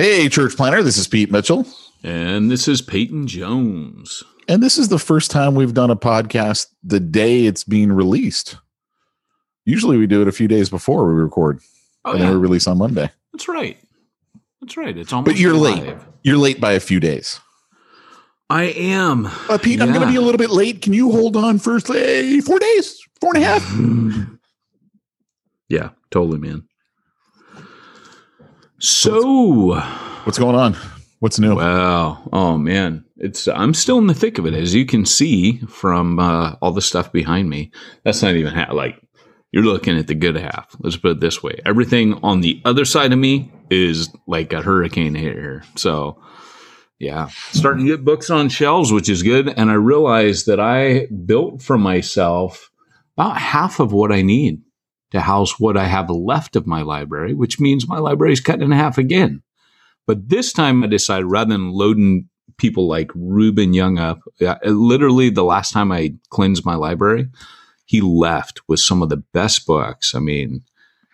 Hey, Church planter. this is Pete Mitchell. And this is Peyton Jones. And this is the first time we've done a podcast the day it's being released. Usually we do it a few days before we record. Oh, and yeah. then we release on Monday. That's right. That's right. It's almost But you're live. late. You're late by a few days. I am. Uh, Pete, yeah. I'm going to be a little bit late. Can you hold on for say, four days? Four and a half? yeah, totally, man. So, what's going on? What's new? Wow. Oh man, it's I'm still in the thick of it, as you can see from uh, all the stuff behind me. That's not even half. Like you're looking at the good half. Let's put it this way: everything on the other side of me is like a hurricane here. So, yeah, starting to get books on shelves, which is good. And I realized that I built for myself about half of what I need to house what I have left of my library, which means my library is cut in half again. But this time I decided rather than loading people like Ruben Young up, uh, literally the last time I cleansed my library, he left with some of the best books. I mean,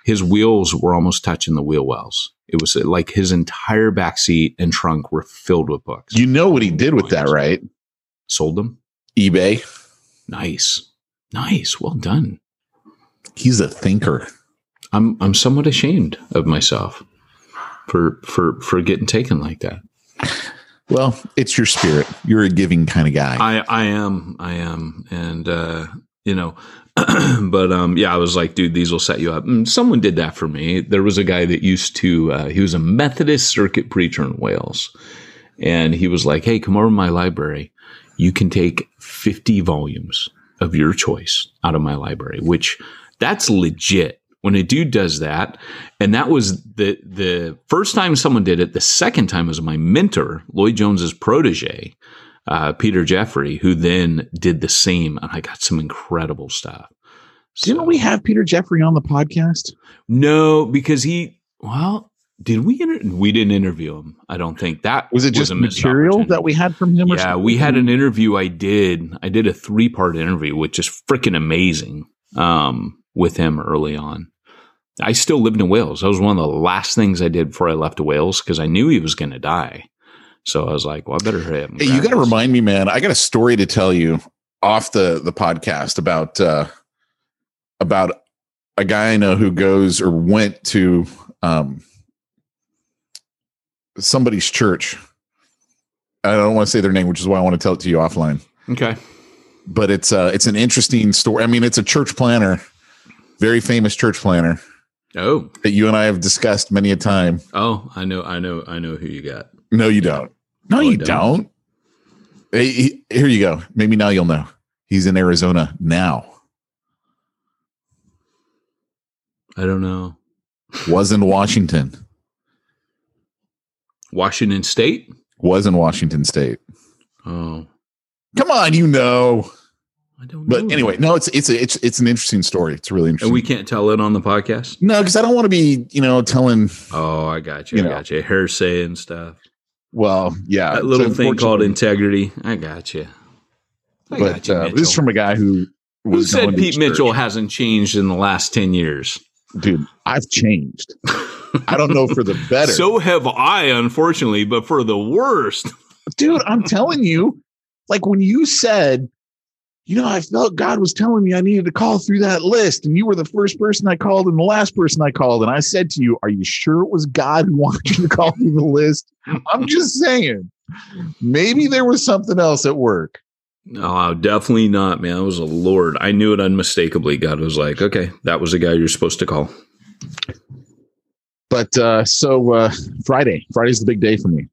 his wheels were almost touching the wheel wells. It was uh, like his entire back seat and trunk were filled with books. You know what he did with that, right? Sold them. eBay. Nice. Nice. Well done. He's a thinker. I'm I'm somewhat ashamed of myself for for for getting taken like that. Well, it's your spirit. You're a giving kind of guy. I I am. I am. And uh, you know, but um yeah, I was like, dude, these will set you up. And someone did that for me. There was a guy that used to uh, he was a Methodist circuit preacher in Wales. And he was like, "Hey, come over to my library. You can take 50 volumes of your choice out of my library, which that's legit when a dude does that. And that was the the first time someone did it. The second time was my mentor, Lloyd Jones's protege, uh, Peter Jeffery, who then did the same. And I got some incredible stuff. So, Didn't we have Peter Jeffery on the podcast? No, because he well, did we inter- we didn't interview him i don't think that was it just was material that we had from him yeah we had an interview i did i did a three part interview which is freaking amazing um with him early on. I still lived in Wales. That was one of the last things I did before I left Wales because I knew he was going to die. So I was like, well, I better up. Hey, you got to remind me, man. I got a story to tell you off the the podcast about uh about a guy I know who goes or went to um somebody's church. I don't want to say their name, which is why I want to tell it to you offline. Okay. But it's uh it's an interesting story. I mean, it's a church planter very famous church planter. Oh, that you and I have discussed many a time. Oh, I know, I know, I know who you got. No, you don't. No, Oh, you don't. don't. Hey, he- here you go. Maybe now you'll know. He's in Arizona now. I don't know. Was in Washington. Washington State. Was in Washington State. Oh, Come on, you know. I don't. know. But anyway, no, it's it's it's it's an interesting story. It's really interesting. and we can't tell it on the podcast. no, because I don't want to be, you know, telling. Oh, I got you. You I know. got you. Hearsay and stuff. Well, yeah, that little thing called integrity. I got you. I But got you, uh, this is from a guy who Who said Pete. Mitchell hasn't changed in the last ten years? Dude, I've changed. I don't know for the better. So have I, unfortunately, but for the worst. dude, I'm telling you, like when you said, you know, I felt God was telling me I needed to call through that list, and you were the first person I called and the last person I called, and I said to you, "Are you sure it was God who wanted you to call through the list?" I'm just saying, maybe there was something else at work. No, definitely not, man. It was a Lord. I knew it unmistakably. God was like, okay, that was the guy you're supposed to call. But uh, so uh, Friday, Friday's the big day for me.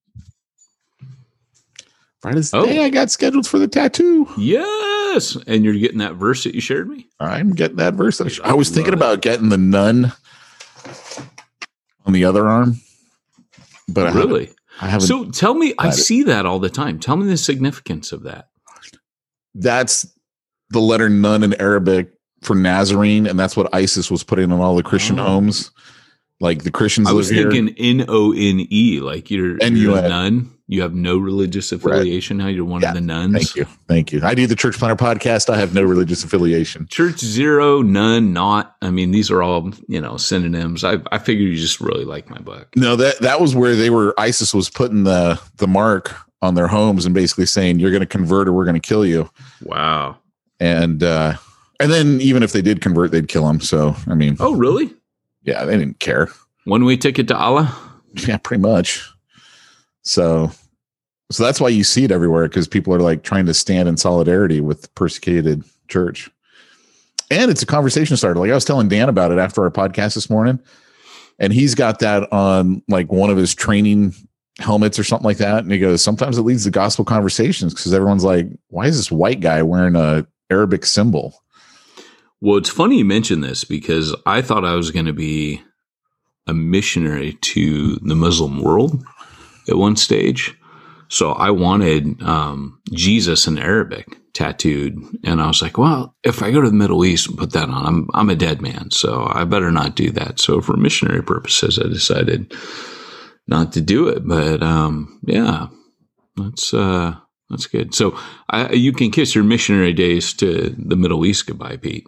Friday's the Oh. day I got scheduled for the tattoo. Yes. And you're getting that verse that you shared me? I'm getting that verse. I was- I was thinking it. about getting the nun on the other arm, but I haven't- Really? I haven't. So tell me, I it. see that all the time. Tell me the significance of that. that's the letter nun in Arabic for Nazarene, and that's what ISIS was putting on all the Christian Oh. homes. Like the Christians I was thinking N O N E, like you're, N you're a nun. You have no religious affiliation now. You're one Yeah. of the nuns. Thank you, thank you. I do the Church Planter podcast. I have no religious affiliation. Church zero, none, not. I mean, these are all you know synonyms. I I figured you just really like my book. No, that that was where they were. ISIS was putting the the mark on their homes and basically saying you're going to convert or we're going to kill you. Wow. And uh, and then even if they did convert, they'd kill them. So I mean, Oh, really? yeah, they didn't care. One way ticket to Allah. Yeah, pretty much. So, so that's why you see it everywhere because people are like trying to stand in solidarity with the persecuted church. And it's a conversation starter. Like I was telling Dan about it after our podcast this morning, and he's got that on like one of his training helmets or something like that. And he goes, sometimes it leads to gospel conversations because everyone's like, why is this white guy wearing a Arabic symbol? Well, it's funny you mention this because I thought I was going to be a missionary to the Muslim world at one stage. So I wanted um, Jesus in Arabic tattooed, and I was like, "Well, if I go to the Middle East and put that on, I'm I'm a dead man, so I better not do that." So for missionary purposes, I decided not to do it. But um, yeah, that's uh, that's good. So I, you can kiss your missionary days to the Middle East goodbye, Pete.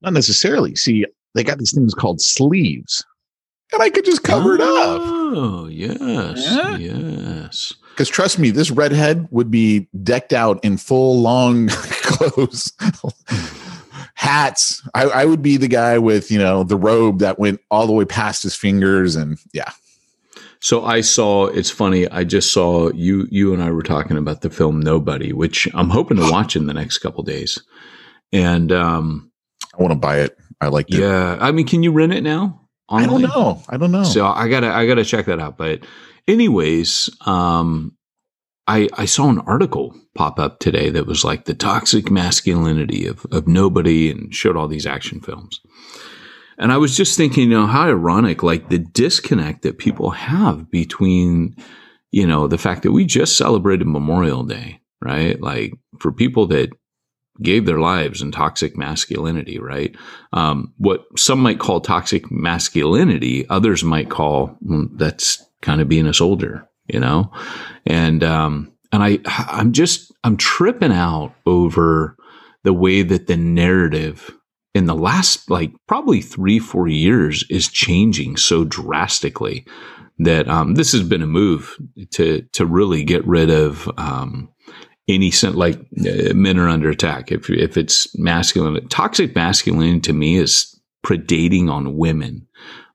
Not necessarily. See, they got these things called sleeves, and I could just cover it up. Oh, yes. Yeah. Yes. Because trust me, this redhead would be decked out in full long clothes, hats. I, I would be the guy with, you know, the robe that went all the way past his fingers. And yeah, So I saw it's funny, I just saw you you and I were talking about the film Nobody, which I'm hoping to watch in the next couple days. And um I want to buy it. I like it. yeah, I mean can you rent it now? I don't know. I don't know. So I gotta I gotta check that out. But anyways, um I I saw an article pop up today that was like the toxic masculinity of of nobody and showed all these action films. And I was just thinking, you know, how ironic, like the disconnect that people have between, you know, the fact that we just celebrated Memorial Day, right? Like for people that gave their lives in toxic masculinity, right? Um, what some might call toxic masculinity, others might call mm, that's kind of being a soldier, you know? And, um, and I, I'm just, I'm tripping out over the way that the narrative in the last, like probably three, four years is changing so drastically that, um, this has been a move to, to really get rid of, um, any sense like uh, men are under attack. If if it's masculine, toxic masculinity to me is predating on women,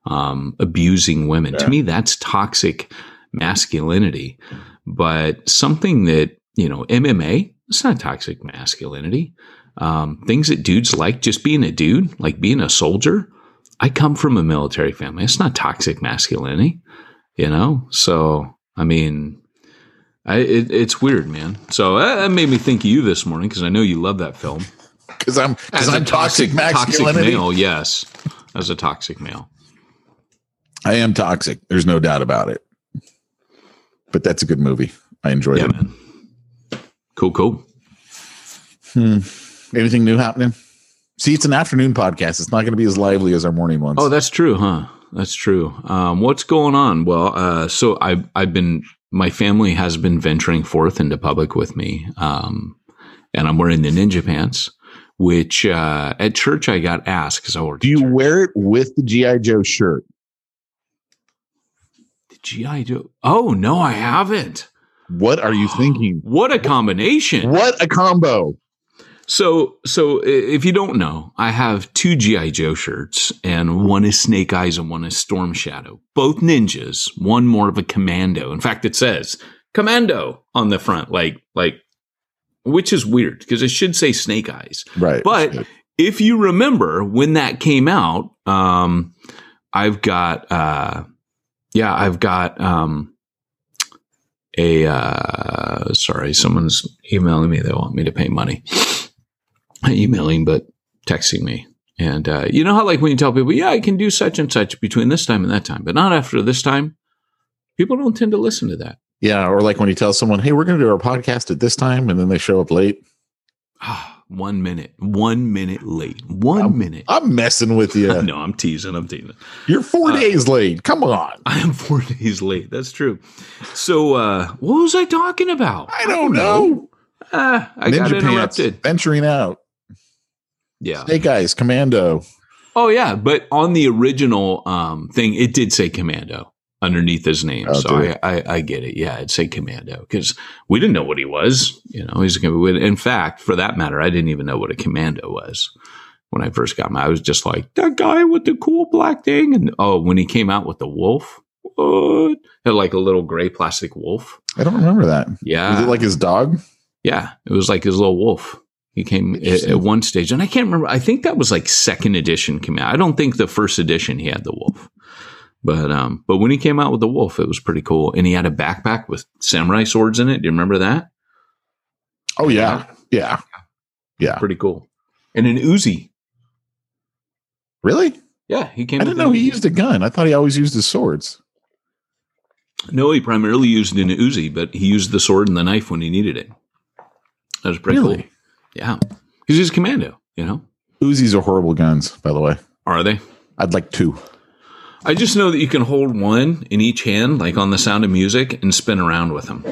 um, abusing women. To me, that's toxic masculinity. But something that you know, MMA, it's not toxic masculinity. Um, things that dudes like, just being a dude, like being a soldier. I come from a military family. It's not toxic masculinity, you know. So I mean, I, it, it's weird, man. So uh, that made me think of you this morning because I know you love that film. Because I'm because As a I'm toxic, toxic masculinity. male, yes, as a toxic male. I am toxic. There's no doubt about it. But that's a good movie. I enjoyed Yeah, it. man. Cool, cool. Hmm. Anything new happening? See, it's an afternoon podcast. It's not going to be as lively as our morning ones. Oh, that's true, huh? That's true. Um, what's going on? Well, uh, so I've I've been my family has been venturing forth into public with me, um, and I'm wearing the ninja pants. Which uh, at church I got asked because I wore. Do you wear it with the GI Joe shirt? GI Joe? Oh no, I haven't. What are you thinking? What a combination! What a combo! So, so if you don't know, I have two GI Joe shirts, and one is Snake Eyes and one is Storm Shadow. Both ninjas. One more of a commando. In fact, it says commando on the front, like like, which is weird because it should say Snake Eyes. Right. But if you remember when that came out, um, I've got, uh, yeah, I've got um, a. Uh, sorry, someone's emailing me. They want me to pay money. Not emailing, but texting me. And uh, you know how, like, when you tell people, yeah, I can do such and such between this time and that time, but not after this time. People don't tend to listen to that. yeah, or like when you tell someone, "Hey, we're going to do our podcast at this time," and then they show up late. One minute, one minute late, one minute. I'm messing with you. no, I'm teasing. I'm teasing. You're four Uh, days late. Come on. I am four days late. That's true. So, uh, what was I talking about? I don't know. Ah, I got Ninja interrupted. pants, venturing out. Yeah. Snake Eyes, Commando. Oh, yeah. But on the original um, thing, it did say Commando underneath his name. Oh, so I, I, I get it. Yeah, it said Commando because we didn't know what he was. You know, he's going to be. In fact, for that matter, I didn't even know what a Commando was when I first got him. I was just like that guy with the cool black thing. And oh, when he came out with the wolf, what? Had like a little gray plastic wolf. I don't remember that. Yeah. Is it like his dog? Yeah, it was like his little wolf. He came at, at one stage, and I can't remember. I think that was like second edition came out. I don't think the first edition he had the wolf, but um, but when he came out with the wolf, it was pretty cool, and he had a backpack with samurai swords in it. Do you remember that? Oh yeah, yeah, yeah. Pretty cool, and an Uzi. Really? Yeah, he came. I with didn't know he used a gun. I thought he always used his swords. No, he primarily used an Uzi, but he used the sword and the knife when he needed it. That was pretty Really? cool. Yeah, he's a commando. You know, Uzis are horrible guns, by the way. are they? I'd like two. I just know that you can hold one in each hand, like on the sound of music, and spin around with them.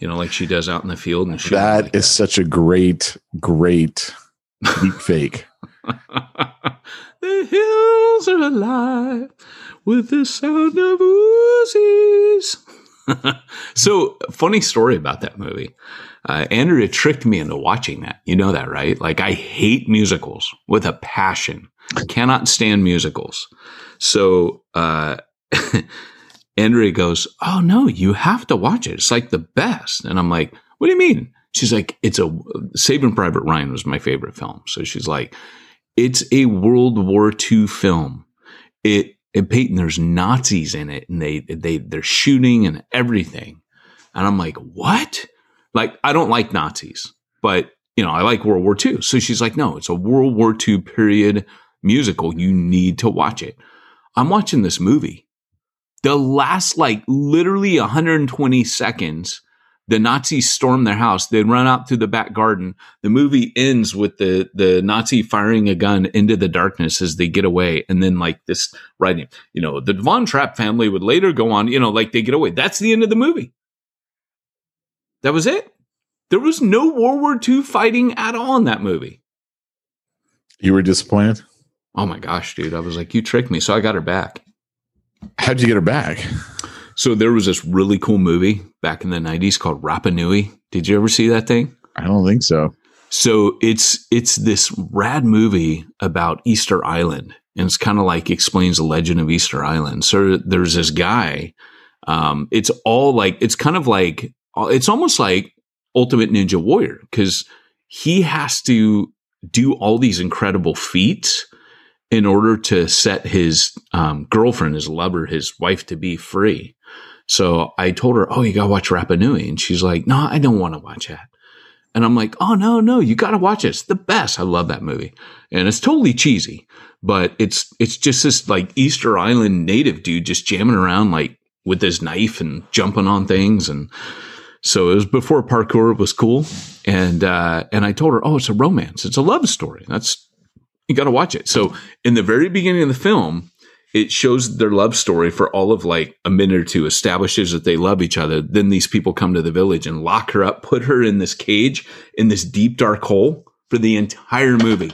You know, like she does out in the field and shoot. That like is such a great, great deep fake. the hills are alive with the sound of Uzis. so, funny story about that movie. Uh, Andrea tricked me into watching that. You know that, right? Like, I hate musicals with a passion. I Cannot stand musicals. So, uh, Andrea goes, Oh, no, you have to watch it. It's like the best. And I'm like, What do you mean? She's like, It's a Saving Private Ryan was my favorite film. So she's like, It's a World War II film. It, and Peyton, there's Nazis in it and they, they, they're shooting and everything. And I'm like, What? Like, I don't like Nazis, but you know, I like World War II. So she's like, No, it's a World War II period musical. You need to watch it. I'm watching this movie. The last, like, literally 120 seconds, the Nazis storm their house. They run out through the back garden. The movie ends with the, the Nazi firing a gun into the darkness as they get away. And then, like, this writing, you know, the Von Trapp family would later go on, you know, like they get away. That's the end of the movie. That was it. There was no World War II fighting at all in that movie. You were disappointed? Oh my gosh, dude. I was like, you tricked me. So I got her back. How'd you get her back? So there was this really cool movie back in the 90s called Rapa Nui. Did you ever see that thing? I don't think so. So it's it's this rad movie about Easter Island. And it's kind of like explains the legend of Easter Island. So there's this guy. Um, it's all like it's kind of like it's almost like Ultimate Ninja Warrior because he has to do all these incredible feats in order to set his um, girlfriend, his lover, his wife to be free. So I told her, "Oh, you gotta watch Rapa Nui," and she's like, "No, I don't want to watch that." And I'm like, "Oh no, no, you gotta watch it. It's the best. I love that movie." And it's totally cheesy, but it's it's just this like Easter Island native dude just jamming around like with his knife and jumping on things and so it was before parkour was cool. And uh and I told her oh it's a romance. It's a love story. That's you got to watch it. So in the very beginning of the film it shows their love story for all of like a minute or two establishes that they love each other. Then these people come to the village and lock her up put her in this cage in this deep dark hole for the entire movie.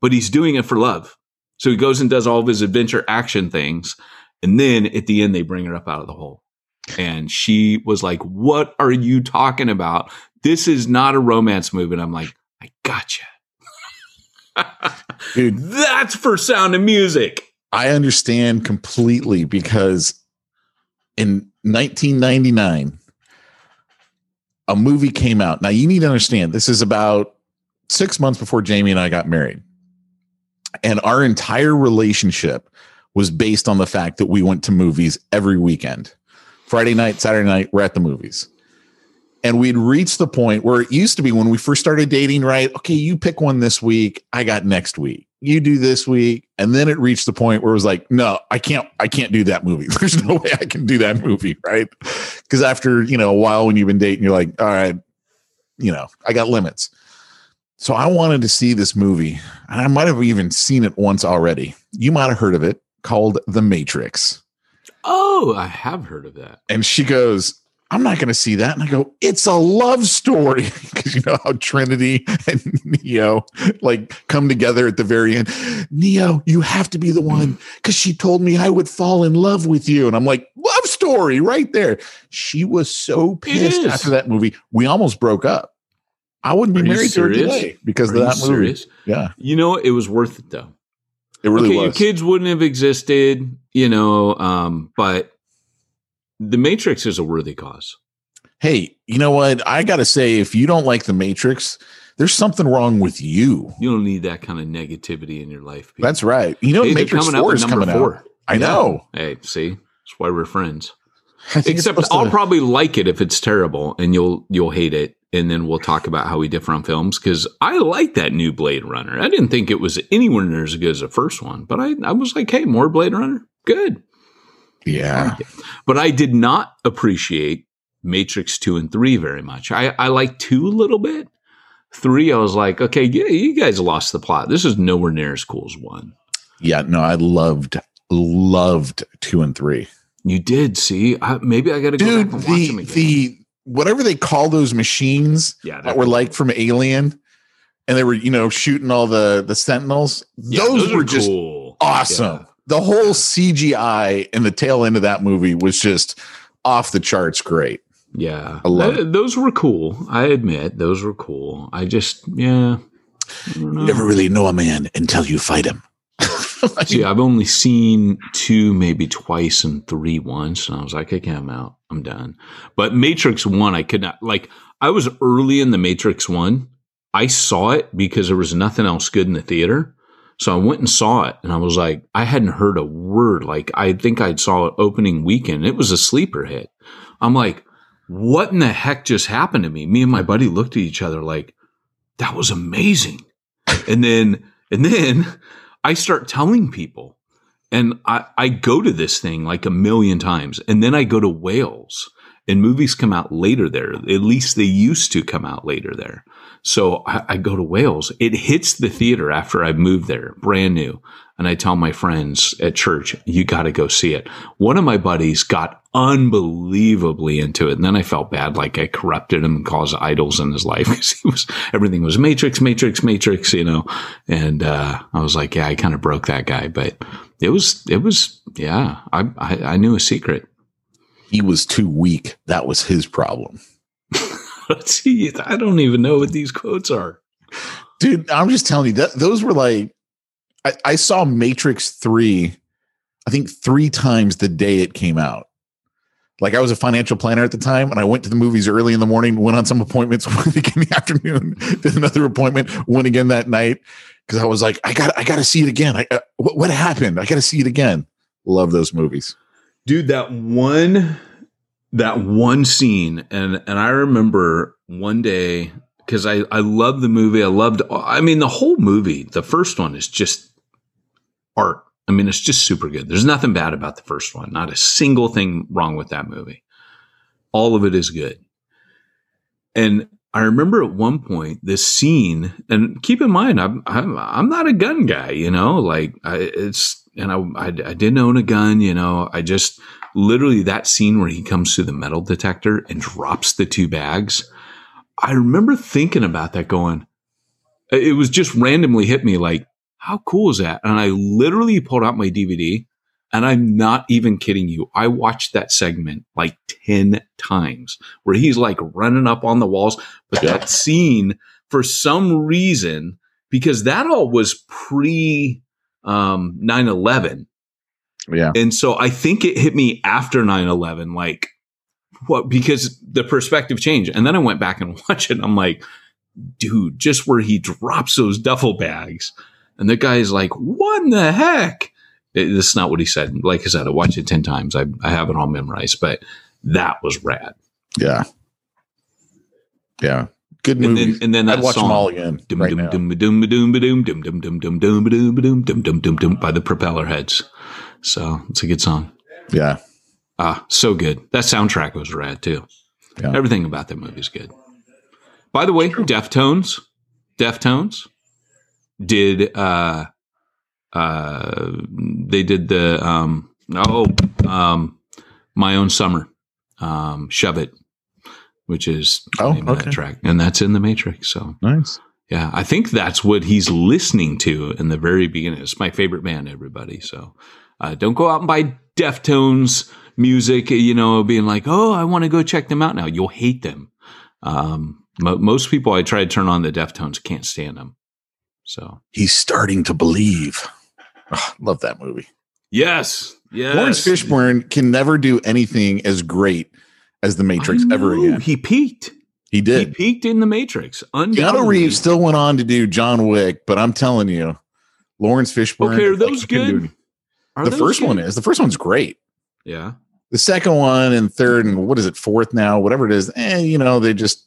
But he's doing it for love. So he goes and does all of his adventure action things. And then at the end, they bring her up out of the hole. And she was like, What are you talking about? This is not a romance movie. And I'm like, I gotcha. Dude. That's for sound of music. I understand completely because in 1999, a movie came out. Now, you need to understand this is about six months before Jamie and I got married. And our entire relationship was based on the fact that we went to movies every weekend. Friday night, Saturday night, we're at the movies. And we'd reached the point where it used to be when we first started dating, right? Okay, you pick one this week, I got next week. You do this week. And then it reached the point where it was like, no, I can't, I can't do that movie. There's no way I can do that movie, right? Because after, you know, a while when you've been dating, you're like, all right, you know, I got limits. So I wanted to see this movie, and I might have even seen it once already. You might have heard of it called The Matrix. Oh, I have heard of that. And she goes, I'm not going to see that. And I go, it's a love story. Because you know how Trinity and Neo like come together at the very end. Neo, you have to be the one because she told me I would fall in love with you. And I'm like, love story right there. She was so pissed after that movie. We almost broke up. I wouldn't be married to her today because Are of that movie. serious? Yeah, You know, it was worth it though. It really okay, your was. kids wouldn't have existed, you know, um, but the Matrix is a worthy cause. hey, you know what? I got to say, if you don't like The Matrix, there's something wrong with you. You don't need that kind of negativity in your life. Pete. That's right. You know, Hey, Matrix coming 4 with is coming four. out. I Yeah. know. Hey, see, that's why we're friends. I think it's Except I'll to- probably like it if it's terrible, and you'll you'll hate it, and then we'll talk about how we differ on films. Because I like that new Blade Runner. I didn't think it was anywhere near as good as the first one, but I I was like, hey, more Blade Runner, good. yeah. But I did not appreciate Matrix two and three very much. I I like two a little bit. Three, I was like, okay, yeah, you guys lost the plot. This is nowhere near as cool as one. Yeah. No, I loved, loved two and three. You did see. I, maybe I got to go Dude, back and watch them again. the, whatever they call those machines yeah, that were like from Alien and they were, you know, shooting all the, the sentinels, yeah, those, are were just cool. awesome. Yeah. The whole CGI in the tail end of that movie was just off the charts great. Yeah, I love Th- those were cool. I admit those were cool. I just, yeah, I. You never really know a man until you fight him. See, I've only seen two, maybe twice, and three once, and I was like, okay, I'm out. I'm done. But Matrix One, I could not like. I was early in the Matrix One. I saw it because there was nothing else good in the theater. So I went and saw it, and I was like, I hadn't heard a word. Like, I think I saw it opening weekend. It was a sleeper hit. I'm like, what in the heck just happened to me? Me and my buddy looked at each other like, that was amazing. and then, and then I start telling people, and I, I go to this thing like a million times, and then I go to Wales, and movies come out later there. At least they used to come out later there. So I, I go to Wales. It hits the theater after I moved there, brand new. And I tell my friends at church, you got to go see it. One of my buddies got unbelievably into it. And then I felt bad, like I corrupted him and caused idols in his life he was, everything was Matrix, Matrix, Matrix, you know. And, uh, I was like, yeah, I kind of broke that guy, but it was, it was, yeah, I, I, I knew a secret. He was too weak. That was his problem. Let's see. I don't even know what these quotes are. Dude, I'm just telling you that those were like I, I saw Matrix 3, I think three times the day it came out. Like I was a financial planner at the time, and I went to the movies early in the morning, went on some appointments, went again in the afternoon, did another appointment, went again that night because I was like, I got, I got to see it again. I, uh, what, what happened? I got to see it again. Love those movies. Dude that one that one scene and and i remember one day because i i love the movie. I loved i mean the whole movie the first one is just art. I mean it's just super good. There's nothing bad about the first one. Not a single thing wrong with that movie. All of it is good. And I remember at one point this scene, and keep in mind, I'm I'm I'm not a gun guy, you know. Like I, it's and I, I I didn't own a gun, you know. I just literally that scene where he comes to the metal detector and drops the two bags. I remember thinking about that, going, it was just randomly hit me like, how cool is that? And I literally pulled out my DVD and I'm not even kidding you. I watched that segment like 10 times where he's like running up on the walls. But Yeah. that scene, for some reason, because that all was pre um, 9 11. Yeah. And so I think it hit me after 9 11, like what, because the perspective changed. And then I went back and watched it. And I'm like, dude, just where he drops those duffel bags. And the guy's like, what in the heck? It, this is not what he said. Like I said, I watched it 10 times. I, I have it all memorized, but that was rad. Yeah. Yeah. Good And movie. then, and then that I'd watch song, them all again dum, right dum, now. dum, dum, dum, dum, dum, dum, dum, dum, dum, dum, dum, dum, dum, dum, dum, dum, by the Propellerheads. So it's a good song. Yeah. Ah, so good. That soundtrack was rad too. Yeah. Everything about that movie is good. By the way, Deftones, Deftones did uh uh they did the um oh um my own summer um shove it which is Oh, okay. that track and that's in the matrix so Nice. yeah i think that's what he's listening to in the very beginning it's my favorite band everybody so uh, don't go out and buy deftones music you know being like oh i want to go check them out now you'll hate them um, mo- most people i try to turn on the deftones can't stand them so He's starting to believe. Ah, love that movie. yes yes Laurence Fishburne can never do anything as great as The Matrix ever again. he peaked He did. he peaked in the matrix Keanu. Reeves still went on to do John Wick, but I'm telling you, Laurence Fishburne. okay are those he couldn't do good Are the those first one is. The first one's great. yeah The second one and third and what is it, fourth now, whatever it is, eh, you know, they just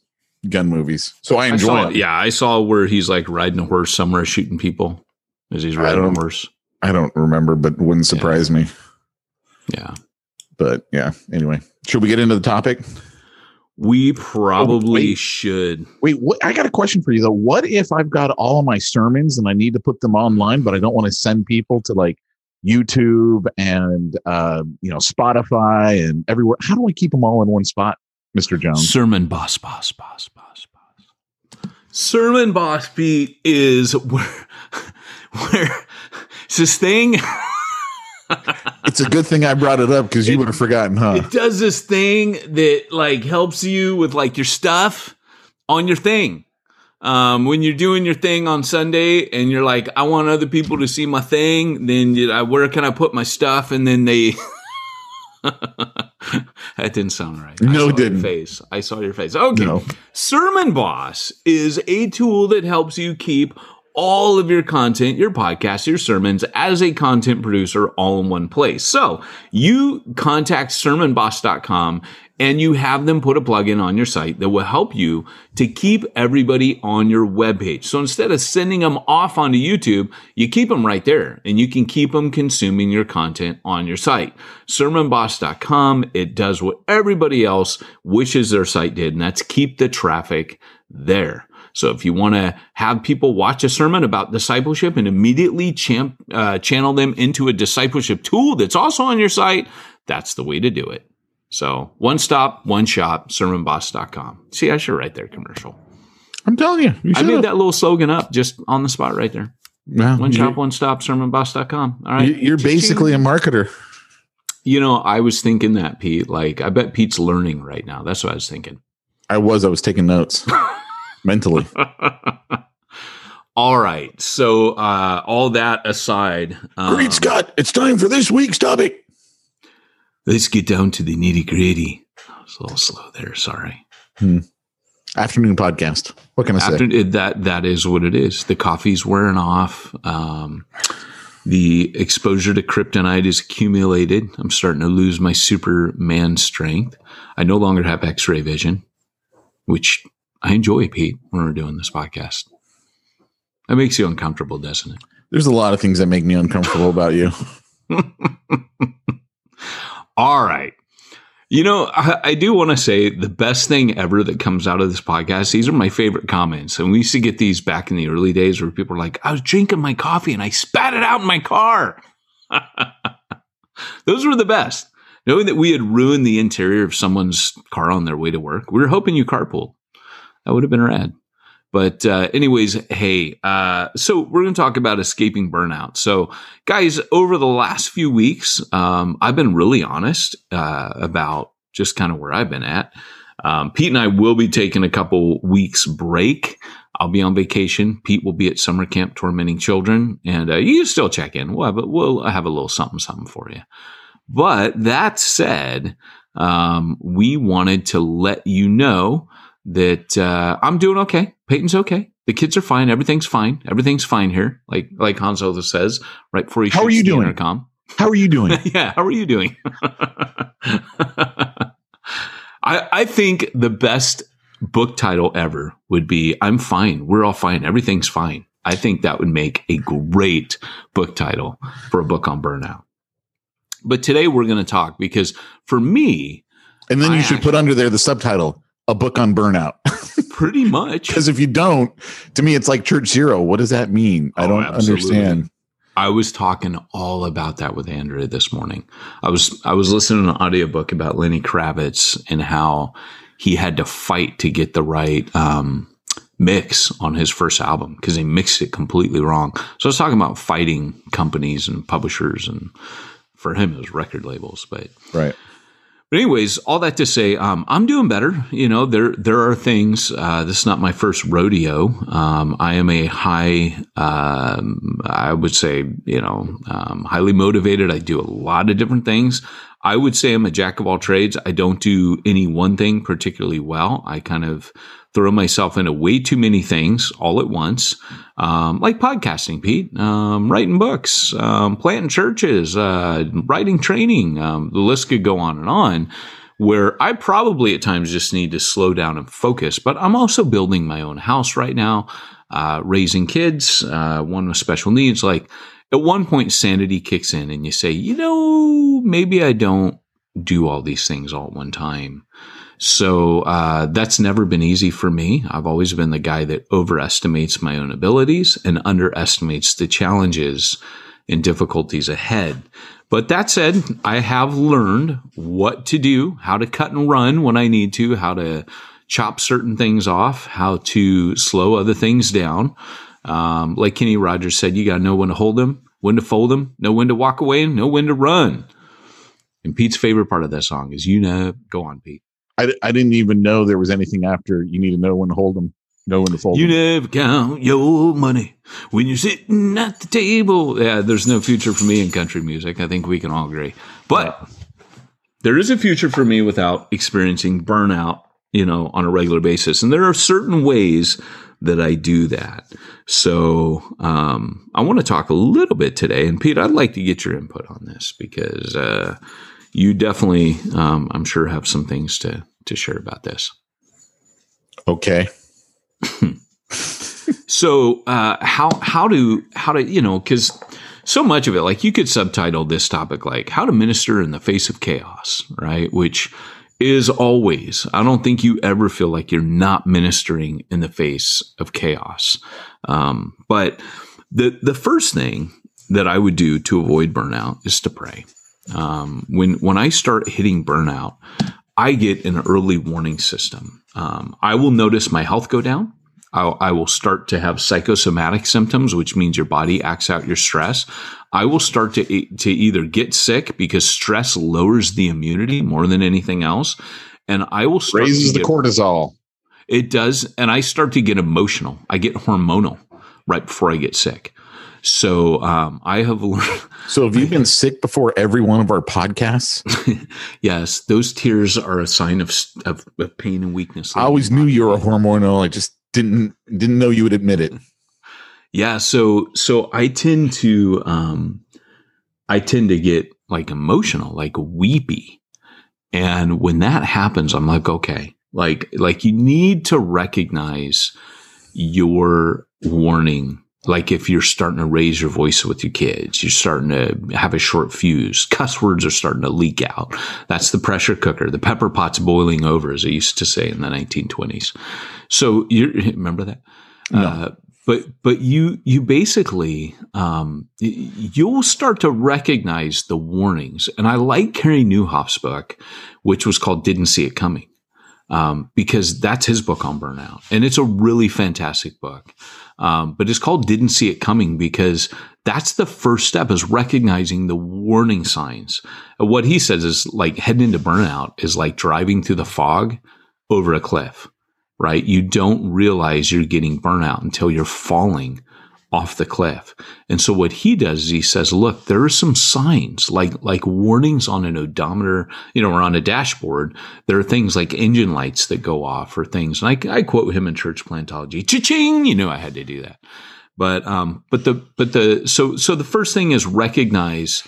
gun movies. So I I enjoy saw, it. yeah, I saw where he's like riding a horse somewhere shooting people as he's riding a horse. I don't remember, but wouldn't surprise me. Yeah. But yeah, anyway, should we get into the topic? We probably wait. should. Wait, what, I got a question for you though. What if I've got all of my sermons and I need to put them online, but I don't want to send people to like YouTube and uh, you know Spotify and everywhere? How do I keep them all in one spot, Mister Jones? Sermon boss, boss, boss, boss, boss. Sermon boss Pete is where, where it's this thing. It's a good thing I brought it up because you would have forgotten, huh? It does this thing that like helps you with like your stuff on your thing. Um, when you're doing your thing on Sunday and you're like, I want other people to see my thing, then you, I, where can I put my stuff? And then they. that didn't sound right. No, it didn't. Face. I saw your face. Okay. No. Sermon Boss is a tool that helps you keep all of your content, your podcast, your sermons as a content producer all in one place. So you contact sermonboss.com and you have them put a plugin on your site that will help you to keep everybody on your webpage. So instead of sending them off onto YouTube, you keep them right there and you can keep them consuming your content on your site. Sermonboss.com, it does what everybody else wishes their site did, and that's keep the traffic there. So if you want to have people watch a sermon about discipleship and immediately champ, uh, channel them into a discipleship tool that's also on your site, that's the way to do it. So one stop, one shop, sermonboss.com. See, I should write their commercial. I'm telling you, you I made that little slogan up just on the spot right there. Well, One shop, one stop, sermonboss.com. All right. You're basically a marketer. You know, I was thinking that, Pete. Like, I bet Pete's learning right now. That's what I was thinking. I was. I was taking notes mentally. all right. So, uh, all that aside, um, Great Scott! It's time for this week's topic. let's get down to the nitty gritty. I was a little slow there. Sorry. Afternoon podcast. What can I say? After it, that, that is what it is. The coffee's wearing off. Um, The exposure to kryptonite is accumulated. I'm starting to lose my Superman strength. I no longer have x ray vision, which I enjoy, Pete, when we're doing this podcast. That makes you uncomfortable, doesn't it? There's a lot of things that make me uncomfortable about you. All right. You know, I, I do want to say the best thing ever that comes out of this podcast, these are my favorite comments. And we used to get these back in the early days where people were like, I was drinking my coffee and I spat it out in my car. Those were the best. Knowing that we had ruined the interior of someone's car on their way to work, we were hoping you carpooled. That would have been rad. But uh, anyways, hey, uh, so we're going to talk about escaping burnout. So, guys, over the last few weeks, um, I've been really honest uh, about just kind of where I've been at. Um, Pete and I will be taking a couple weeks break. I'll be on vacation. Pete will be at summer camp tormenting children, and uh, you can still check in. We'll have, a, we'll have a little something, something for you. But that said, um, we wanted to let you know that uh, I'm doing okay. Peyton's okay. The kids are fine. Everything's fine. Everything's fine here. Like like Han Solo says right before he How are you doing? Intercom. How are you doing? yeah, how are you doing? I I think the best book title ever would be "I'm fine. We're all fine. Everything's fine." I think that would make a great book title for a book on burnout. But today we're going to talk because for me, And then I you should put under there the subtitle, a book on burnout. pretty much Because if you don't, to me, it's like Church Zero. What does that mean? I Oh, don't understand. I was talking all about that with Andrea this morning. I was I was listening to an audiobook about Lenny Kravitz and how he had to fight to get the right um, mix on his first album because he mixed it completely wrong. So I was talking about fighting companies and publishers, and for him it was record labels, but Right. But anyways, all that to say, um, I'm doing better. You know, there there are things. Uh, this is not my first rodeo. Um, I am a high, um, I would say, you know, um, highly motivated. I do a lot of different things. I would say I'm a jack of all trades. I don't do any one thing particularly well. I kind of throw myself into way too many things all at once, um, like podcasting, Pete, um, writing books, um, planting churches, uh, writing training. Um, the list could go on and on. Where I probably at times just need to slow down and focus, but I'm also building my own house right now, uh, raising kids, uh, one with special needs. Like at one point, sanity kicks in, and you say, you know, maybe I don't do all these things all at one time. So uh, that's never been easy for me. I've always been the guy that overestimates my own abilities and underestimates the challenges and difficulties ahead. But that said, I have learned what to do, how to cut and run when I need to, how to chop certain things off, how to slow other things down. Um, like Kenny Rogers said, you got to know when to hold them, when to fold them, know when to walk away, know when to run. And Pete's favorite part of that song is you know, go on, Pete. I, I didn't even know there was anything after you need to know when to hold them, know when to fold You them. never count your money when you're sitting at the table. Yeah, there's no future for me in country music. I think we can all agree. But there is a future for me without experiencing burnout, you know, on a regular basis. And there are certain ways that I do that. So um, I want to talk a little bit today. And Pete, I'd like to get your input on this because uh, you definitely, um, I'm sure, have some things to to share about this. Okay. So uh, how how to how to you know because so much of it like you could subtitle this topic like how to minister in the face of chaos, right? Which is always I don't think you ever feel like you're not ministering in the face of chaos. Um, but the the first thing that I would do to avoid burnout is to pray. Um, when when I start hitting burnout, I get an early warning system. Um, I will notice my health go down. I'll, I will start to have psychosomatic symptoms, which means your body acts out your stress. I will start to to either get sick because stress lowers the immunity more than anything else, and I will start Raises to the cortisol. It does, and I start to get emotional. I get hormonal right before I get sick. So um, I have learned. So have you been sick before every one of our podcasts? yes, those tears are a sign of, of, of pain and weakness. I always knew you were a hormonal. I just didn't didn't know you would admit it. Yeah, so so I tend to um I tend to get like emotional, like weepy. And when that happens, I'm like, okay, like like you need to recognize your warning. Like if you're starting to raise your voice with your kids, you're starting to have a short fuse, cuss words are starting to leak out. That's the pressure cooker. The pepper pot's boiling over, as I used to say in the 1920s. So you remember that? No. Uh, but but you you basically um, you'll start to recognize the warnings and i like Carey Nieuwhof's book which was called didn't see it coming um, because that's his book on burnout and it's a really fantastic book um, but it's called didn't see it coming because that's the first step is recognizing the warning signs what he says is like heading into burnout is like driving through the fog over a cliff right? You don't realize you're getting burnout until you're falling off the cliff. And so what he does is he says, look, there are some signs like, like warnings on an odometer, you know, or on a dashboard. There are things like engine lights that go off or things. And I, I quote him in church plantology, cha-ching, you know, I had to do that. But, um, but the, but the, so, so the first thing is recognize,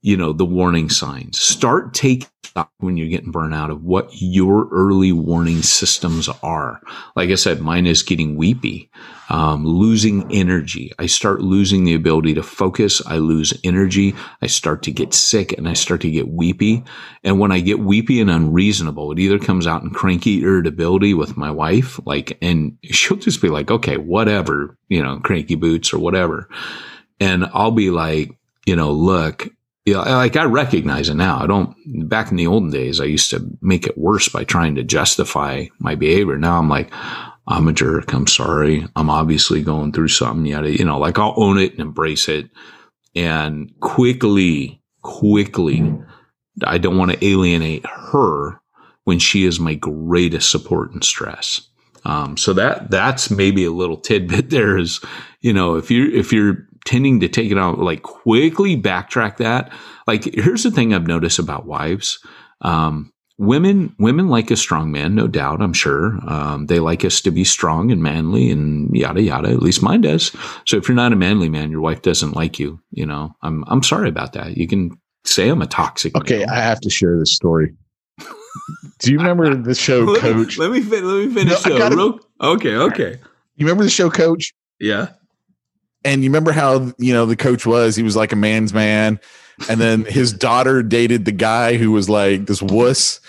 you know, the warning signs. Start taking stock when you're getting burnout of what your early warning systems are. Like I said, mine is getting weepy, um, losing energy. I start losing the ability to focus. I lose energy. I start to get sick and I start to get weepy. And when I get weepy and unreasonable, it either comes out in cranky irritability with my wife, like, and she'll just be like, okay, whatever, you know, cranky boots or whatever. And I'll be like, you know, look, yeah, like I recognize it now. I don't. Back in the olden days, I used to make it worse by trying to justify my behavior. Now I'm like, I'm a jerk. I'm sorry. I'm obviously going through something. Yada, you know, like I'll own it and embrace it, and quickly, quickly, I don't want to alienate her when she is my greatest support and stress. Um, so that that's maybe a little tidbit there is, you know, if you're if you're tending to take it out, like quickly backtrack that. Like here's the thing I've noticed about wives. Um, women women like a strong man, no doubt. I'm sure um, they like us to be strong and manly and yada yada. At least mine does. So if you're not a manly man, your wife doesn't like you. You know, I'm I'm sorry about that. You can say I'm a toxic. Okay. I have to share this story. Do you remember the show let me, Coach? let me fin- let me finish. No, gotta- Real- okay, okay, You remember the show Coach? yeah. And you remember how you know the coach was? He was like a man's man, and then his daughter dated the guy who was like this wuss,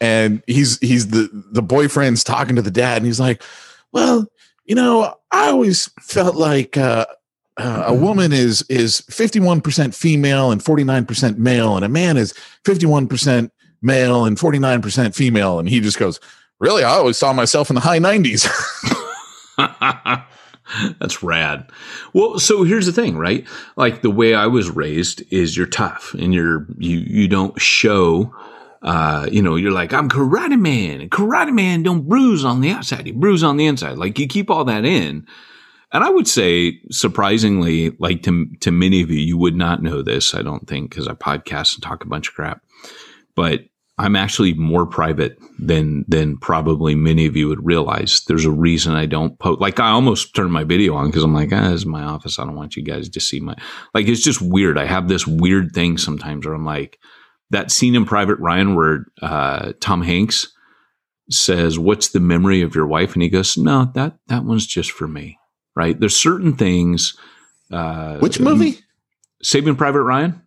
and he's he's the the boyfriend's talking to the dad, and he's like, "Well, you know, I always felt like uh, uh, a woman is is fifty one percent female and forty nine percent male, and a man is fifty one percent male and forty nine percent female." And he just goes, "Really? I always saw myself in the high nineties." That's rad. Well, so here's the thing, right? Like the way I was raised is you're tough and you're you you don't show uh, you know, you're like, I'm karate man, and karate man don't bruise on the outside, he bruise on the inside. Like you keep all that in. And I would say, surprisingly, like to to many of you, you would not know this, I don't think, because I podcast and talk a bunch of crap. But I'm actually more private than than probably many of you would realize. There's a reason I don't post. Like I almost turned my video on because I'm like, ah, this is my office. I don't want you guys to see my. Like it's just weird. I have this weird thing sometimes where I'm like, that scene in Private Ryan where uh, Tom Hanks says, "What's the memory of your wife?" and he goes, "No, that that one's just for me." Right? There's certain things. Uh, Which movie? Saving Private Ryan.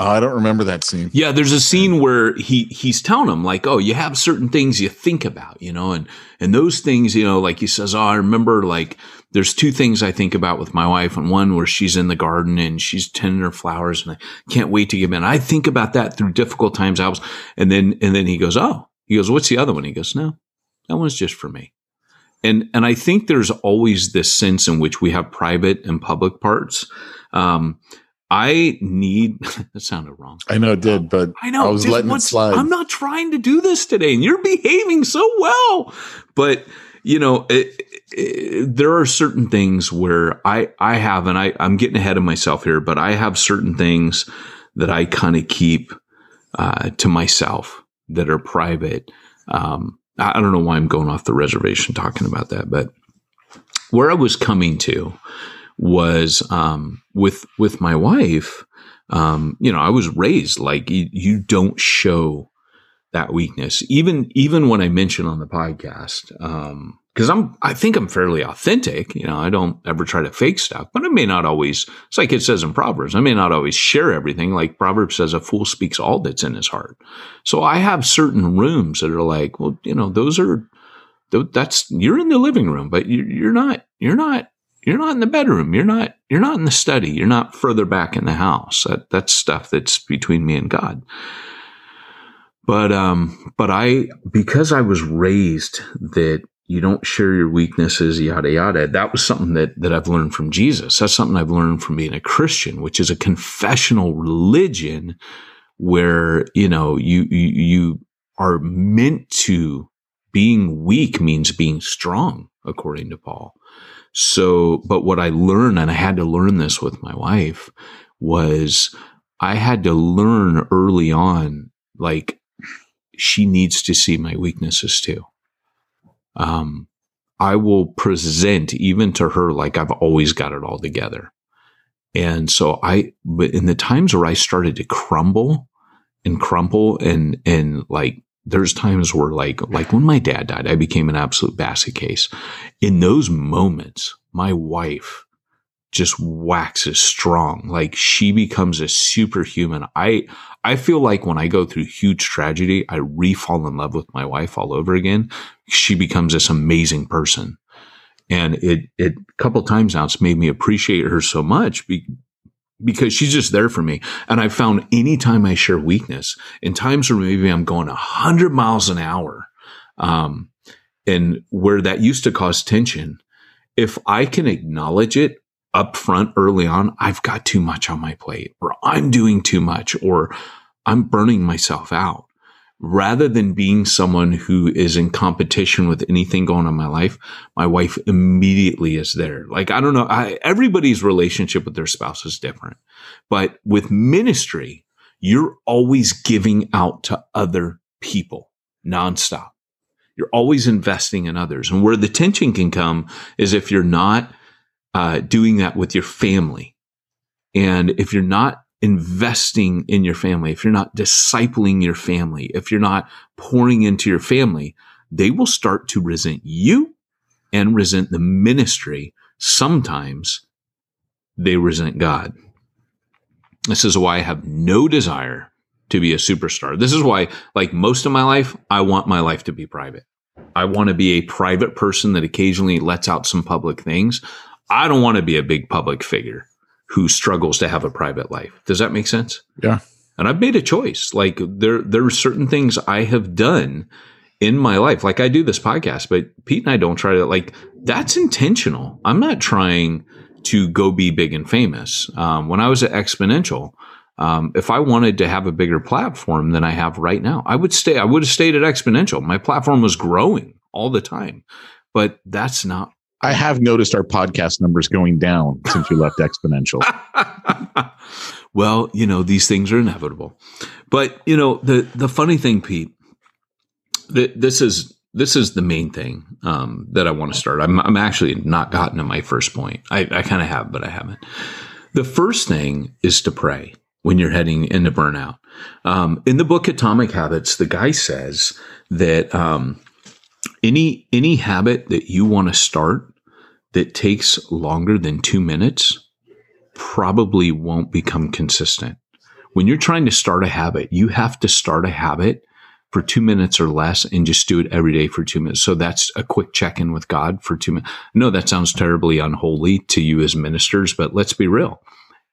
Oh, I don't remember that scene. Yeah, there's a scene where he he's telling him like, "Oh, you have certain things you think about, you know, and and those things, you know, like he says, "Oh, I remember like there's two things I think about with my wife, and one where she's in the garden and she's tending her flowers, and I can't wait to give in. I think about that through difficult times. I was, and then and then he goes, "Oh," he goes, "What's the other one?" He goes, "No, that one's just for me." And and I think there's always this sense in which we have private and public parts. Um, I need that sounded wrong. I know it did, but I know. I was letting it slide. I'm not trying to do this today, and you're behaving so well. But you know, it, it, there are certain things where I I have, and I I'm getting ahead of myself here, but I have certain things that I kind of keep uh, to myself that are private. Um, I, I don't know why I'm going off the reservation talking about that, but where I was coming to was um, with with my wife. Um, you know, I was raised like you, you don't show that weakness, even even when I mention on the podcast. Um, because I'm, I think I'm fairly authentic. You know, I don't ever try to fake stuff, but I may not always. It's like it says in Proverbs. I may not always share everything. Like Proverbs says, a fool speaks all that's in his heart. So I have certain rooms that are like, well, you know, those are, that's you're in the living room, but you're not, you're not, you're not in the bedroom. You're not, you're not in the study. You're not further back in the house. That that's stuff that's between me and God. But um, but I because I was raised that you don't share your weaknesses, yada, yada. That was something that, that I've learned from Jesus. That's something I've learned from being a Christian, which is a confessional religion where, you know, you, you, you are meant to being weak means being strong, according to Paul. So, but what I learned, and I had to learn this with my wife, was I had to learn early on, like, she needs to see my weaknesses too um, I will present even to her like I've always got it all together. And so I, but in the times where I started to crumble and crumple and, and like, there's times where like, like when my dad died, I became an absolute basket case. In those moments, my wife just waxes strong. Like she becomes a superhuman. I, I feel like when I go through huge tragedy, I re-fall in love with my wife all over again. She becomes this amazing person. And it, it, a couple times now, it's made me appreciate her so much be, because she's just there for me. And I found anytime I share weakness in times where maybe I'm going a hundred miles an hour, um, and where that used to cause tension, if I can acknowledge it up front early on, I've got too much on my plate or I'm doing too much or I'm burning myself out. Rather than being someone who is in competition with anything going on in my life, my wife immediately is there. Like, I don't know. I, everybody's relationship with their spouse is different, but with ministry, you're always giving out to other people nonstop. You're always investing in others. And where the tension can come is if you're not uh, doing that with your family. And if you're not investing in your family, if you're not discipling your family, if you're not pouring into your family, they will start to resent you and resent the ministry. Sometimes they resent God. This is why I have no desire to be a superstar. This is why, like most of my life, I want my life to be private. I want to be a private person that occasionally lets out some public things. I don't want to be a big public figure who struggles to have a private life. Does that make sense? Yeah. And I've made a choice. Like there, there are certain things I have done in my life. Like I do this podcast, but Pete and I don't try to like that's intentional. I'm not trying to go be big and famous. Um, when I was at Exponential, um, if I wanted to have a bigger platform than I have right now, I would stay. I would have stayed at Exponential. My platform was growing all the time, but that's not I have noticed our podcast numbers going down since you left Exponential. well, you know, these things are inevitable. But, you know, the the funny thing, Pete, that this is this is the main thing um, that I want to start. I'm, I'm actually not gotten to my first point. I, I kind of have, but I haven't. The first thing is to pray when you're heading into burnout. Um, in the book Atomic Habits, the guy says that um, any any habit that you want to start that takes longer than two minutes probably won't become consistent. When you're trying to start a habit, you have to start a habit for two minutes or less and just do it every day for two minutes. So that's a quick check in with God for two minutes. No, that sounds terribly unholy to you as ministers, but let's be real.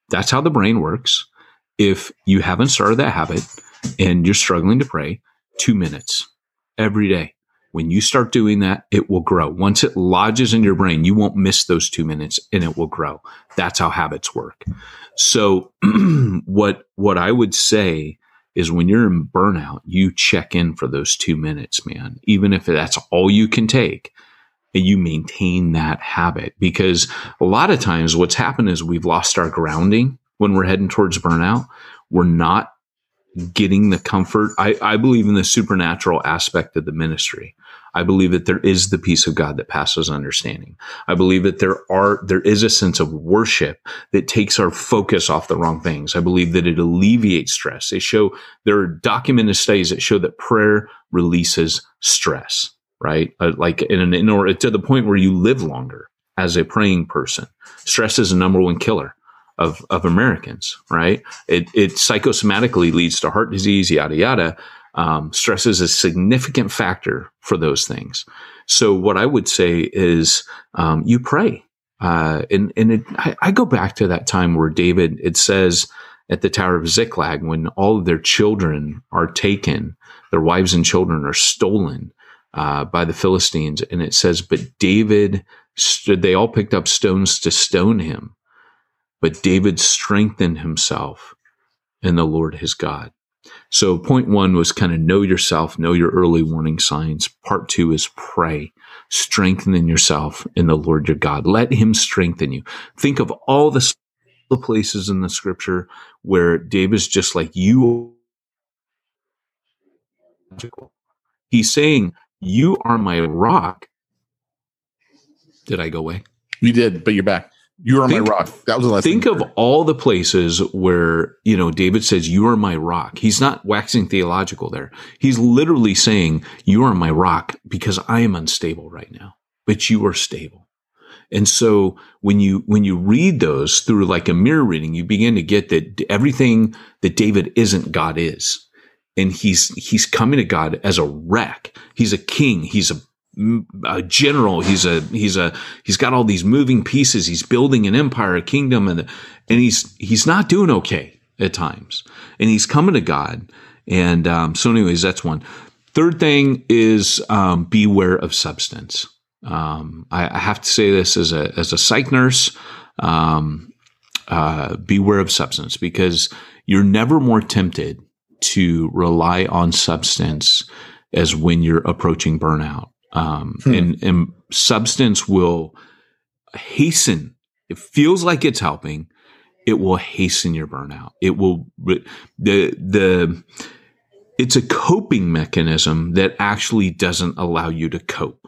That's how the brain works. If you haven't started that habit and you're struggling to pray, two minutes every day. When you start doing that, it will grow. Once it lodges in your brain, you won't miss those two minutes and it will grow. That's how habits work. So what, what I would say is when you're in burnout, you check in for those two minutes, man, even if that's all you can take you maintain that habit because a lot of times what's happened is we've lost our grounding when we're heading towards burnout. We're not getting the comfort. I, I believe in the supernatural aspect of the ministry. I believe that there is the peace of God that passes understanding. I believe that there are, there is a sense of worship that takes our focus off the wrong things. I believe that it alleviates stress. They show, there are documented studies that show that prayer releases stress, right? Uh, like in an, in order to the point where you live longer as a praying person. Stress is the number one killer of, of Americans, right? It, it psychosomatically leads to heart disease, yada, yada. Um, stress is a significant factor for those things. So what I would say is, um, you pray. Uh, and, and it, I, I, go back to that time where David, it says at the Tower of Ziklag, when all of their children are taken, their wives and children are stolen, uh, by the Philistines. And it says, but David they all picked up stones to stone him. But David strengthened himself in the Lord his God. So point one was kind of know yourself, know your early warning signs. Part two is pray, strengthen in yourself in the Lord your God. Let him strengthen you. Think of all the places in the scripture where David's just like you. He's saying, you are my rock. Did I go away? You did, but you're back. You are think, my rock. That was the last. Think of all the places where you know David says, "You are my rock." He's not waxing theological there. He's literally saying, "You are my rock," because I am unstable right now, but you are stable. And so when you when you read those through like a mirror reading, you begin to get that everything that David isn't, God is and he's he's coming to God as a wreck. He's a king. He's a a general. He's a he's a he's got all these moving pieces. He's building an empire, a kingdom, and and he's he's not doing okay at times. And he's coming to God. And um, so, anyways, that's one. Third thing is um, beware of substance. Um, I, I, have to say this as a as a psych nurse. Um, uh, beware of substance because you're never more tempted to rely on substance as when you're approaching burnout. Um, hmm. and, and substance will hasten. It feels like it's helping. It will hasten your burnout. It will, the, the, it's a coping mechanism that actually doesn't allow you to cope.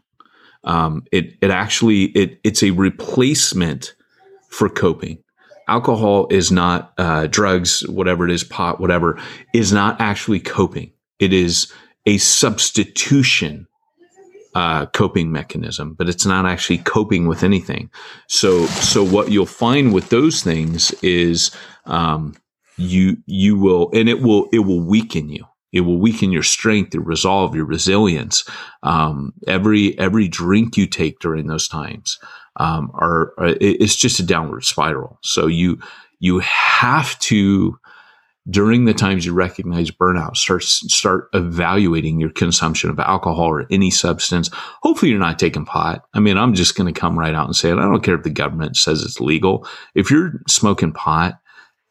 Um, it, it actually, it, it's a replacement for coping alcohol is not uh, drugs, whatever it is, pot, whatever, is not actually coping. It is a substitution uh, coping mechanism, but it's not actually coping with anything. So, so what you'll find with those things is um, you you will, and it will it will weaken you. It will weaken your strength, your resolve, your resilience. Um, every every drink you take during those times um, are, are it's just a downward spiral. So you you have to during the times you recognize burnout, start start evaluating your consumption of alcohol or any substance. Hopefully, you're not taking pot. I mean, I'm just going to come right out and say it. I don't care if the government says it's legal. If you're smoking pot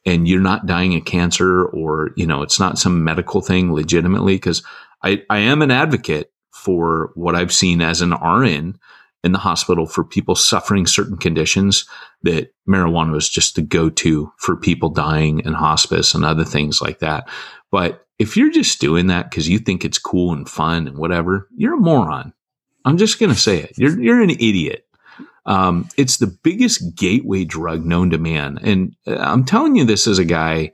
and you're not dying of cancer or, you know, it's not some medical thing legitimately, because I, I am an advocate for what I've seen as an RN in the hospital for people suffering certain conditions that marijuana was just the go-to for people dying in hospice and other things like that. But if you're just doing that because you think it's cool and fun and whatever, you're a moron. I'm just going to say it. You're, you're an idiot. Um, it's the biggest gateway drug known to man. And uh, I'm telling you this as a guy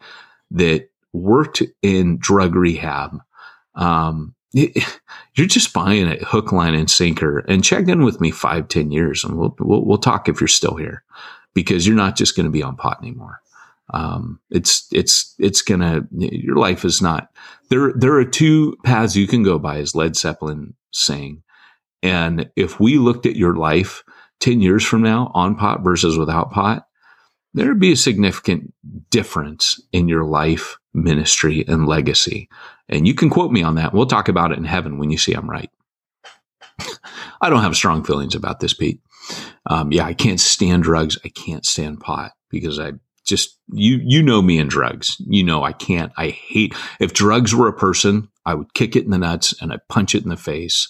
that worked in drug rehab. Um, you're just buying it hook, line, and sinker. And check in with me five, ten years, and we'll we'll, we'll talk if you're still here, because you're not just going to be on pot anymore. Um, it's it's it's gonna your life is not there. There are two paths you can go by, as Led Zeppelin saying. And if we looked at your life 10 years from now on pot versus without pot, there'd be a significant difference in your life, ministry, and legacy. And you can quote me on that. We'll talk about it in heaven when you see I'm right. I don't have strong feelings about this, Pete. Um, yeah, I can't stand drugs. I can't stand pot because I just you you know me and drugs. You know I can't. I hate if drugs were a person, I would kick it in the nuts and I punch it in the face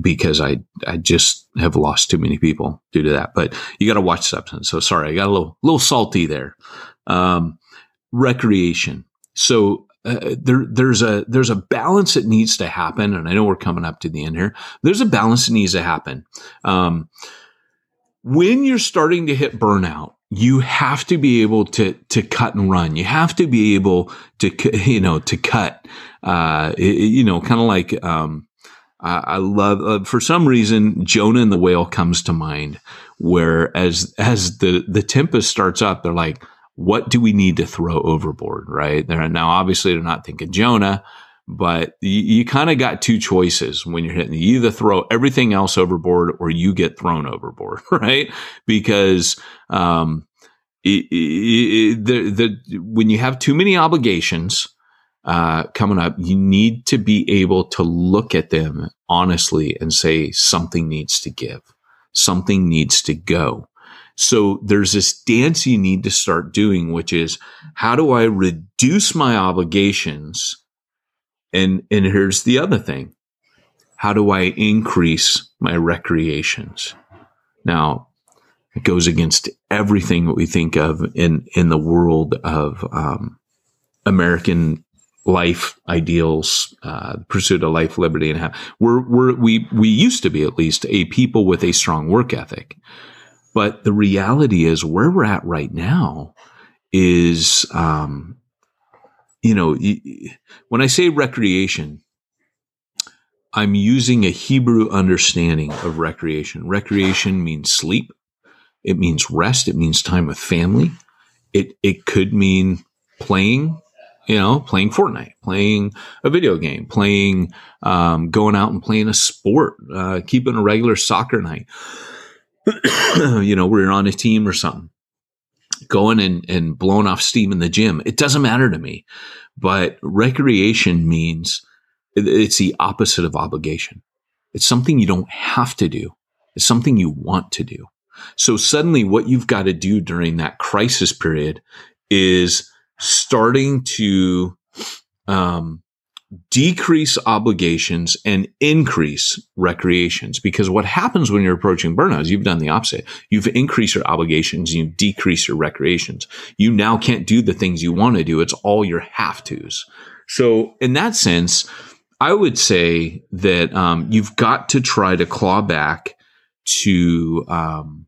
because I I just have lost too many people due to that. But you got to watch substance. So sorry, I got a little little salty there. Um, recreation. So uh, there, there's a there's a balance that needs to happen, and I know we're coming up to the end here. There's a balance that needs to happen. Um, when you're starting to hit burnout, you have to be able to to cut and run. You have to be able to you know to cut. Uh, you know, kind of like um, I, love uh, for some reason Jonah and the whale comes to mind. Where as as the the tempest starts up, they're like, "What do we need to throw overboard?" Right? They're now obviously they're not thinking Jonah but you, you kind of got two choices when you're hitting. You either throw everything else overboard or you get thrown overboard, right? Because um, it, it, the the when you have too many obligations uh, coming up, you need to be able to look at them honestly and say something needs to give, something needs to go. So there's this dance you need to start doing, which is how do I reduce my obligations? And, and here's the other thing. How do I increase my recreations? Now, it goes against everything that we think of in, in the world of um, American life ideals, uh, pursuit of life, liberty, and happiness. We're, we're, we, we used to be at least a people with a strong work ethic. But the reality is where we're at right now is, um, you know, when I say recreation, I'm using a Hebrew understanding of recreation. Recreation means sleep. It means rest. It means time with family. It, it could mean playing, you know, playing Fortnite, playing a video game, playing, um, going out and playing a sport, uh, keeping a regular soccer night, you know, you're on a team or something going and, and blowing off steam in the gym. It doesn't matter to me. But recreation means it's the opposite of obligation. It's something you don't have to do. It's something you want to do. So suddenly what you've got to do during that crisis period is starting to um, decrease obligations and increase recreations. Because what happens when you're approaching burnout is you've done the opposite. You've increased your obligations, and you decrease your recreations. You now can't do the things you want to do. It's all your have tos. So in that sense, I would say that um, you've got to try to claw back to, um,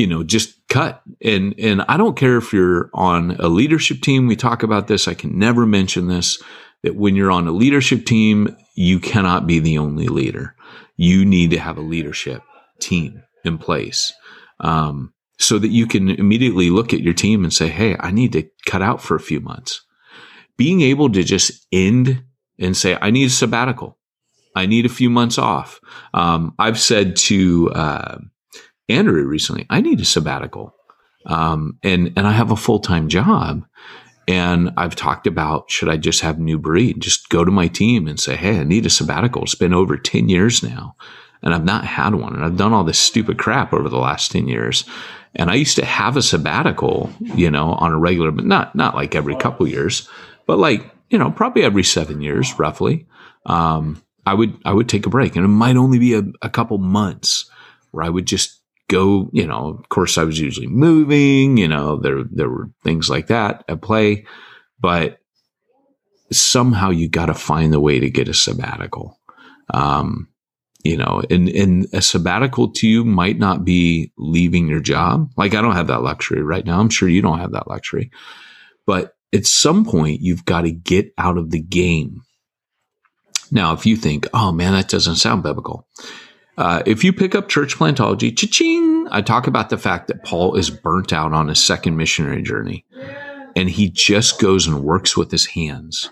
you know, just cut. And and I don't care if you're on a leadership team. We talk about this. I can never mention this that when you're on a leadership team, you cannot be the only leader. You need to have a leadership team in place. Um, so that you can immediately look at your team and say, Hey, I need to cut out for a few months. Being able to just end and say, I need a sabbatical. I need a few months off. Um, I've said to, uh, Andrew recently, I need a sabbatical. Um, and, and I have a full time job. And I've talked about should I just have new breed? Just go to my team and say, Hey, I need a sabbatical. It's been over 10 years now and I've not had one. And I've done all this stupid crap over the last 10 years. And I used to have a sabbatical, you know, on a regular, but not, not like every couple years, but like, you know, probably every seven years, roughly. Um, I would, I would take a break and it might only be a, a couple months where I would just go, you know, of course I was usually moving, you know, there, there were things like that at play, but somehow you got to find the way to get a sabbatical. Um, you know, and, and a sabbatical to you might not be leaving your job. Like I don't have that luxury right now. I'm sure you don't have that luxury, but at some point you've got to get out of the game. Now, if you think, oh man, that doesn't sound biblical. Uh, if you pick up church plantology, cha-ching, I talk about the fact that Paul is burnt out on his second missionary journey, and he just goes and works with his hands,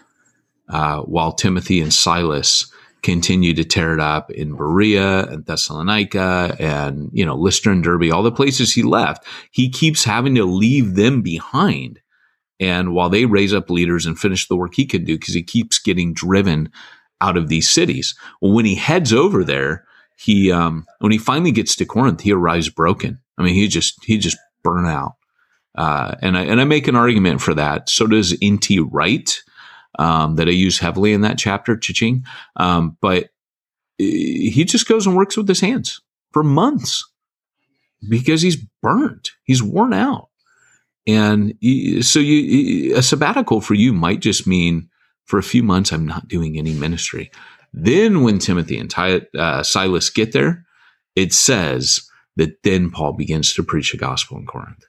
uh, while Timothy and Silas continue to tear it up in Berea and Thessalonica and you know Lystra and Derbe, all the places he left. He keeps having to leave them behind, and while they raise up leaders and finish the work he can do, because he keeps getting driven out of these cities. Well, when he heads over there he um, when he finally gets to Corinth, he arrives broken. I mean, he just he just burnt out. Uh, and I and I make an argument for that. So does N.T. Wright, um, that I use heavily in that chapter, Chiching. Um, but he just goes and works with his hands for months because he's burnt. He's worn out. And you, so you, a sabbatical for you might just mean for a few months, I'm not doing any ministry. Then when Timothy and Ty, uh, Silas get there, it says that then Paul begins to preach the gospel in Corinth.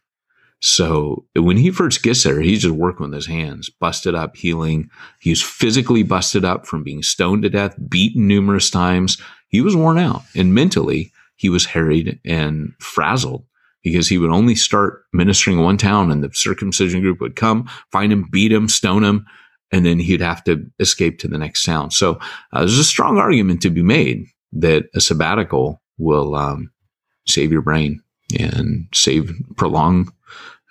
So when he first gets there, he's just working with his hands, busted up, healing. He's physically busted up from being stoned to death, beaten numerous times. He was worn out and mentally he was harried and frazzled because he would only start ministering in one town and the circumcision group would come, find him, beat him, stone him, and then he'd have to escape to the next town. So uh, there's a strong argument to be made that a sabbatical will um, save your brain and save, prolong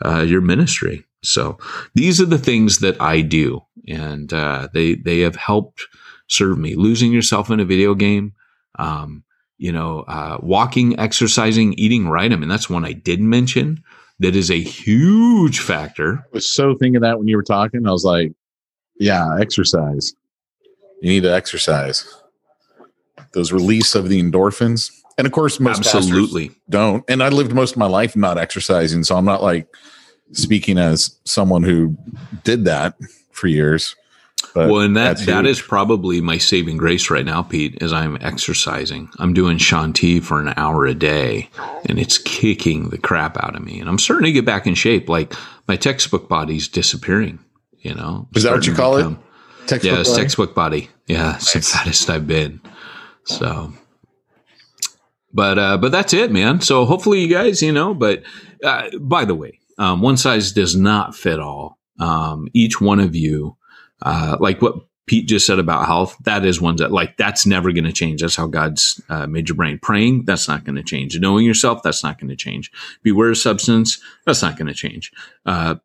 uh, your ministry. So these are the things that I do, and uh, they they have helped serve me. Losing yourself in a video game, um, you know, uh, walking, exercising, eating right. I mean, that's one I did mention. That is a huge factor. I was so thinking that when you were talking, I was like, yeah, exercise. You need to exercise. Those release of the endorphins. And of course, most absolutely don't. And I lived most of my life not exercising. So I'm not like speaking as someone who did that for years. But well, and that that is probably my saving grace right now, Pete, as I'm exercising. I'm doing Shaun T for an hour a day, and it's kicking the crap out of me. And I'm starting to get back in shape. Like my textbook body's disappearing. You know, is that what you call become, it? Textbook yeah, body? textbook body. Yeah, it's nice. the fattest I've been. So, but uh, but that's it, man. So hopefully you guys, you know. But uh, by the way, um, one size does not fit all. Um, each one of you uh, like what Pete just said about health, that is one that like that's never going to change. That's how God's uh, made your brain. Praying, that's not going to change. Knowing yourself, that's not going to change. Beware of substance, that's not going to change. Uh,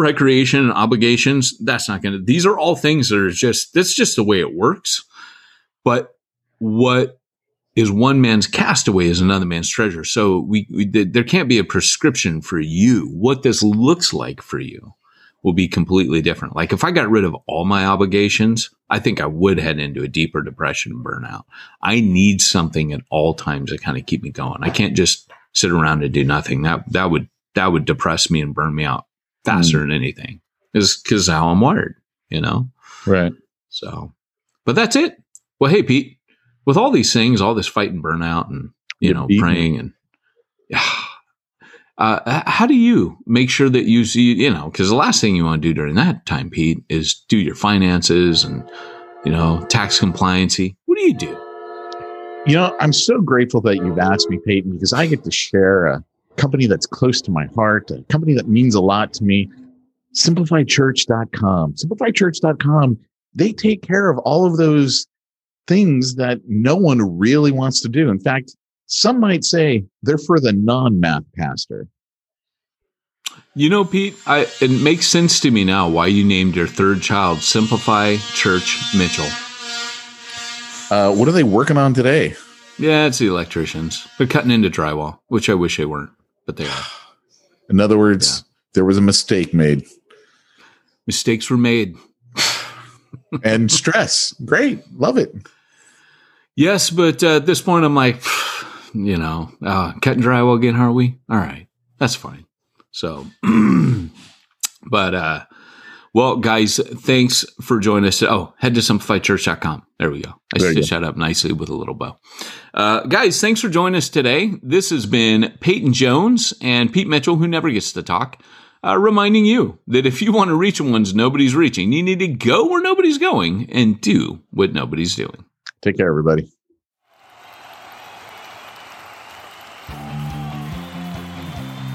recreation and obligations, that's not going to. These are all things that are just that's just the way it works. But what is one man's castaway is another man's treasure. So we, we there can't be a prescription for you. What this looks like for you will be completely different. Like if I got rid of all my obligations, I think I would head into a deeper depression and burnout. I need something at all times to kind of keep me going. I can't just sit around and do nothing. That that would that would depress me and burn me out faster mm. than anything. Is because how I'm wired, you know. Right. So, but that's it. Well, hey Pete, with all these things, all this fight and burnout, and you You're know, praying and yeah uh, how do you make sure that you see, you know, because the last thing you want to do during that time, Pete, is do your finances and, you know, tax compliancy. What do you do? You know, I'm so grateful that you've asked me, Peyton, because I get to share a company that's close to my heart, a company that means a lot to me. SimplifiedChurch.com. SimplifiedChurch.com, they take care of all of those things that no one really wants to do. In fact, some might say they're for the non-math pastor. You know, Pete, I, it makes sense to me now why you named your third child Simplify Church Mitchell. Uh, what are they working on today? Yeah, it's the electricians. They're cutting into drywall, which I wish they weren't, but they are. In other words, yeah. there was a mistake made. Mistakes were made. and stress. Great. Love it. Yes, but uh, at this point, I'm like, you know, uh, cutting drywall again, are we? All right, that's fine. So, but, uh, well, guys, thanks for joining us. Oh, head to simplifiedchurch.com. There we go. I stitched that up nicely with a little bow. Uh, guys, thanks for joining us today. This has been Peyton Jones and Pete Mitchell, who never gets to talk, uh, reminding you that if you want to reach ones nobody's reaching, you need to go where nobody's going and do what nobody's doing. Take care, everybody.